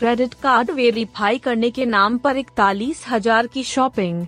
Credit card verify करने के नाम पर इकतालीस हज़ार की शॉपिंग।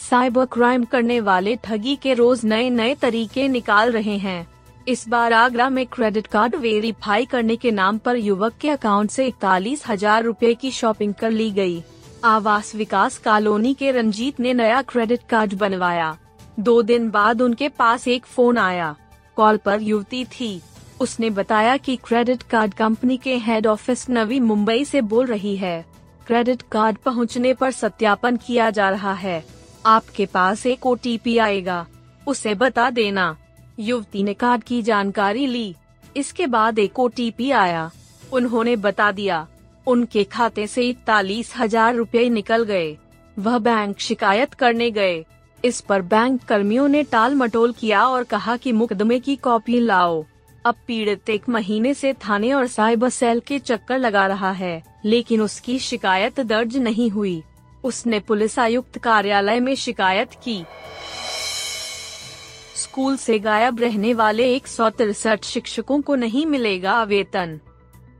साइबर क्राइम करने वाले ठगी के रोज नए नए तरीके निकाल रहे हैं। इस बार आगरा में क्रेडिट कार्ड वेरीफाई करने के नाम पर युवक के अकाउंट से इकतालीस हज़ार रूपए की शॉपिंग कर ली गई। आवास विकास कॉलोनी के रंजीत ने नया क्रेडिट कार्ड बनवाया। दो दिन बाद उनके पास एक फ़ोन आया। कॉल पर युवती थी। उसने बताया कि क्रेडिट कार्ड कंपनी के हेड ऑफ़िस नवी मुंबई से बोल रही है, क्रेडिट कार्ड पहुँचने पर सत्यापन किया जा रहा है। आपके पास एक ओ आएगा। उसे बता देना। युवती ने कार्ड की जानकारी ली। इसके बाद एक ओ आया। उन्होंने बता दिया, उनके खाते से इकतालीस हज़ार रूपए निकल गए। वह बैंक शिकायत करने गए। इस पर बैंक कर्मियों ने टाल मटोल किया और कहा कि मुकदमे की कॉपी लाओ। अब पीड़ित एक महीने से थाने और साइबर सेल के चक्कर लगा रहा है, लेकिन उसकी शिकायत दर्ज नहीं हुई। उसने पुलिस आयुक्त कार्यालय में शिकायत की। स्कूल से गायब रहने वाले एक सौ तिरसठ शिक्षकों को नहीं मिलेगा वेतन।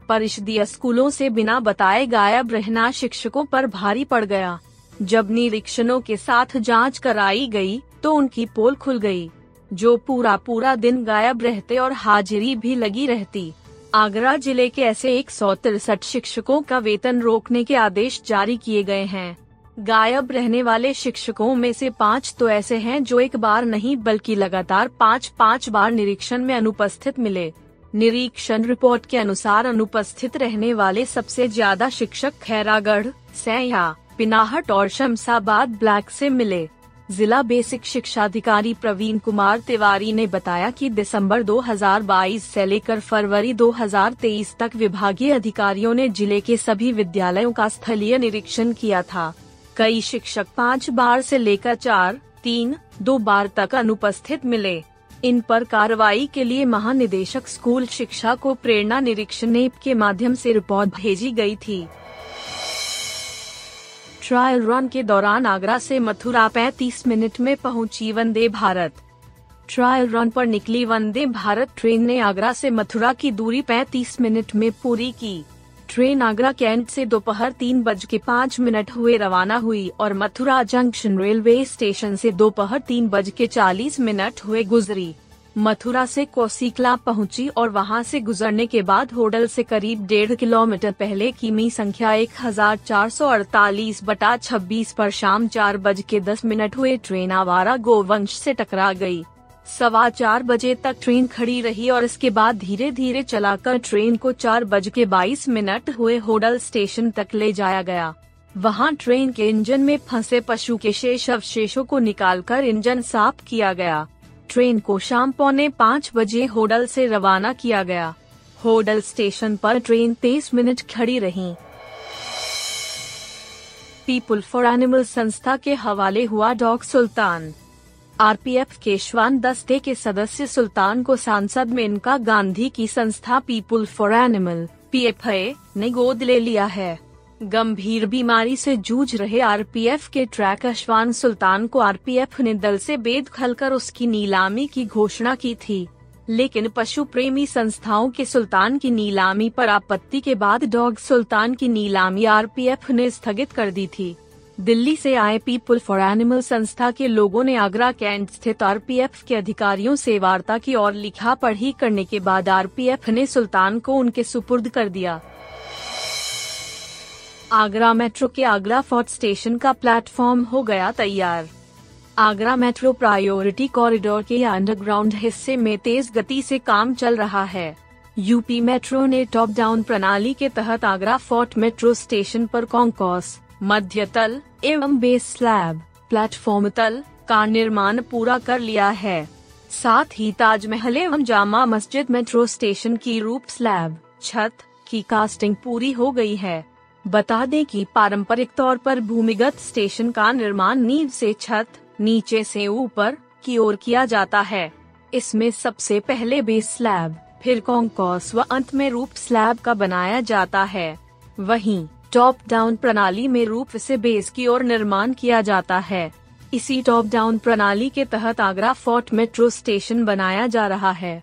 परिषदीय स्कूलों से बिना बताए गायब रहना शिक्षकों पर भारी पड़ गया। जब निरीक्षणों के साथ जाँच कराई गई तो उनकी पोल खुल गई। जो पूरा पूरा दिन गायब रहते और हाजिरी भी लगी रहती। आगरा ज़िले के ऐसे एक सौ तिरसठ शिक्षकों का वेतन रोकने के आदेश जारी किए गए हैं। गायब रहने वाले शिक्षकों में से पाँच तो ऐसे हैं जो एक बार नहीं बल्कि लगातार पाँच पाँच बार निरीक्षण में अनुपस्थित मिले। निरीक्षण रिपोर्ट के अनुसार अनुपस्थित रहने वाले सबसे ज़्यादा शिक्षक खैरागढ़, सैया, पिनाहट और शमशाबाद ब्लैक से मिले। जिला बेसिक शिक्षा अधिकारी प्रवीण कुमार तिवारी ने बताया कि दिसंबर 2022 से लेकर फरवरी 2023 तक विभागीय अधिकारियों ने ज़िले के सभी विद्यालयों का स्थलीय निरीक्षण किया था। कई शिक्षक पाँच बार से लेकर चार, तीन, दो बार तक अनुपस्थित मिले। इन पर कार्रवाई के लिए महानिदेशक स्कूल शिक्षा को प्रेरणा निरीक्षण के माध्यम से रिपोर्ट भेजी गई थी। ट्रायल रन के दौरान आगरा से मथुरा 35 मिनट में पहुँची वंदे भारत। ट्रायल रन पर निकली वंदे भारत ट्रेन ने आगरा से मथुरा की दूरी 35 मिनट में पूरी की। ट्रेन आगरा कैंट से दोपहर तीन बज के पाँच मिनट हुए रवाना हुई और मथुरा जंक्शन रेलवे स्टेशन से दोपहर तीन बज के चालीस मिनट हुए गुजरी। मथुरा से कोसीकला पहुँची और वहाँ से गुजरने के बाद होडल से करीब डेढ़ किलोमीटर पहले किमी संख्या एक हज़ार चार सौ अड़तालीस बटा छब्बीस पर शाम चार बज के दस मिनट हुए ट्रेन आवारा गोवंश से टकरा गई। सवा चार बजे तक ट्रेन खड़ी रही और इसके बाद धीरे धीरे चलाकर ट्रेन को चार बज के बाईस मिनट हुए होडल स्टेशन तक ले जाया गया वहाँ ट्रेन के इंजन में फंसे पशु के शेष अवशेषों को निकालकर इंजन साफ़ किया गया ट्रेन को शाम पौने पाँच बजे होडल से रवाना किया गया। होडल स्टेशन पर ट्रेन तेईस मिनट खड़ी रही। पीपुल फॉर एनिमल संस्था के हवाले हुआ डॉग सुल्तान। आरपीएफ के श्वान दस्ते के सदस्य सुल्तान को सांसद मेनका गांधी की संस्था पीपुल फॉर एनिमल, पीएफए, ने गोद ले लिया है। गंभीर बीमारी से जूझ रहे आरपीएफ के ट्रैक अशवान सुल्तान को आरपीएफ ने दल से बेदखल कर उसकी नीलामी की घोषणा की थी। लेकिन पशु प्रेमी संस्थाओं के सुल्तान की नीलामी पर आपत्ति के बाद डॉग सुल्तान की नीलामी आरपीएफ ने स्थगित कर दी थी। दिल्ली से आए पीपुल फॉर एनिमल संस्था के लोगों ने आगरा कैंट स्थित आरपीएफ के अधिकारियों से वार्ता की और लिखा पढ़ी करने के बाद आरपीएफ ने सुल्तान को उनके सुपुर्द कर दिया। आगरा मेट्रो के आगरा फोर्ट स्टेशन का प्लेटफॉर्म हो गया तैयार। आगरा मेट्रो प्रायोरिटी कॉरिडोर के अंडरग्राउंड हिस्से में तेज गति से काम चल रहा है। यूपी मेट्रो ने टॉप डाउन प्रणाली के तहत आगरा फोर्ट मेट्रो स्टेशन पर कॉन्कॉस, मध्य तल एवं बेस स्लैब, प्लेटफॉर्म तल का निर्माण पूरा कर लिया है। साथ ही ताजमहल एवं जामा मस्जिद मेट्रो स्टेशन की रूप स्लैब, छत की कास्टिंग पूरी हो गई है। बता दें कि पारंपरिक तौर पर भूमिगत स्टेशन का निर्माण नींव से छत नीचे से ऊपर की ओर किया जाता है। इसमें सबसे पहले बेस स्लैब, फिर कॉन्कॉस व अंत में रूप स्लैब का बनाया जाता है। वहीं टॉप डाउन प्रणाली में रूप से बेस की ओर निर्माण किया जाता है। इसी टॉप डाउन प्रणाली के तहत आगरा फोर्ट मेट्रो स्टेशन बनाया जा रहा है।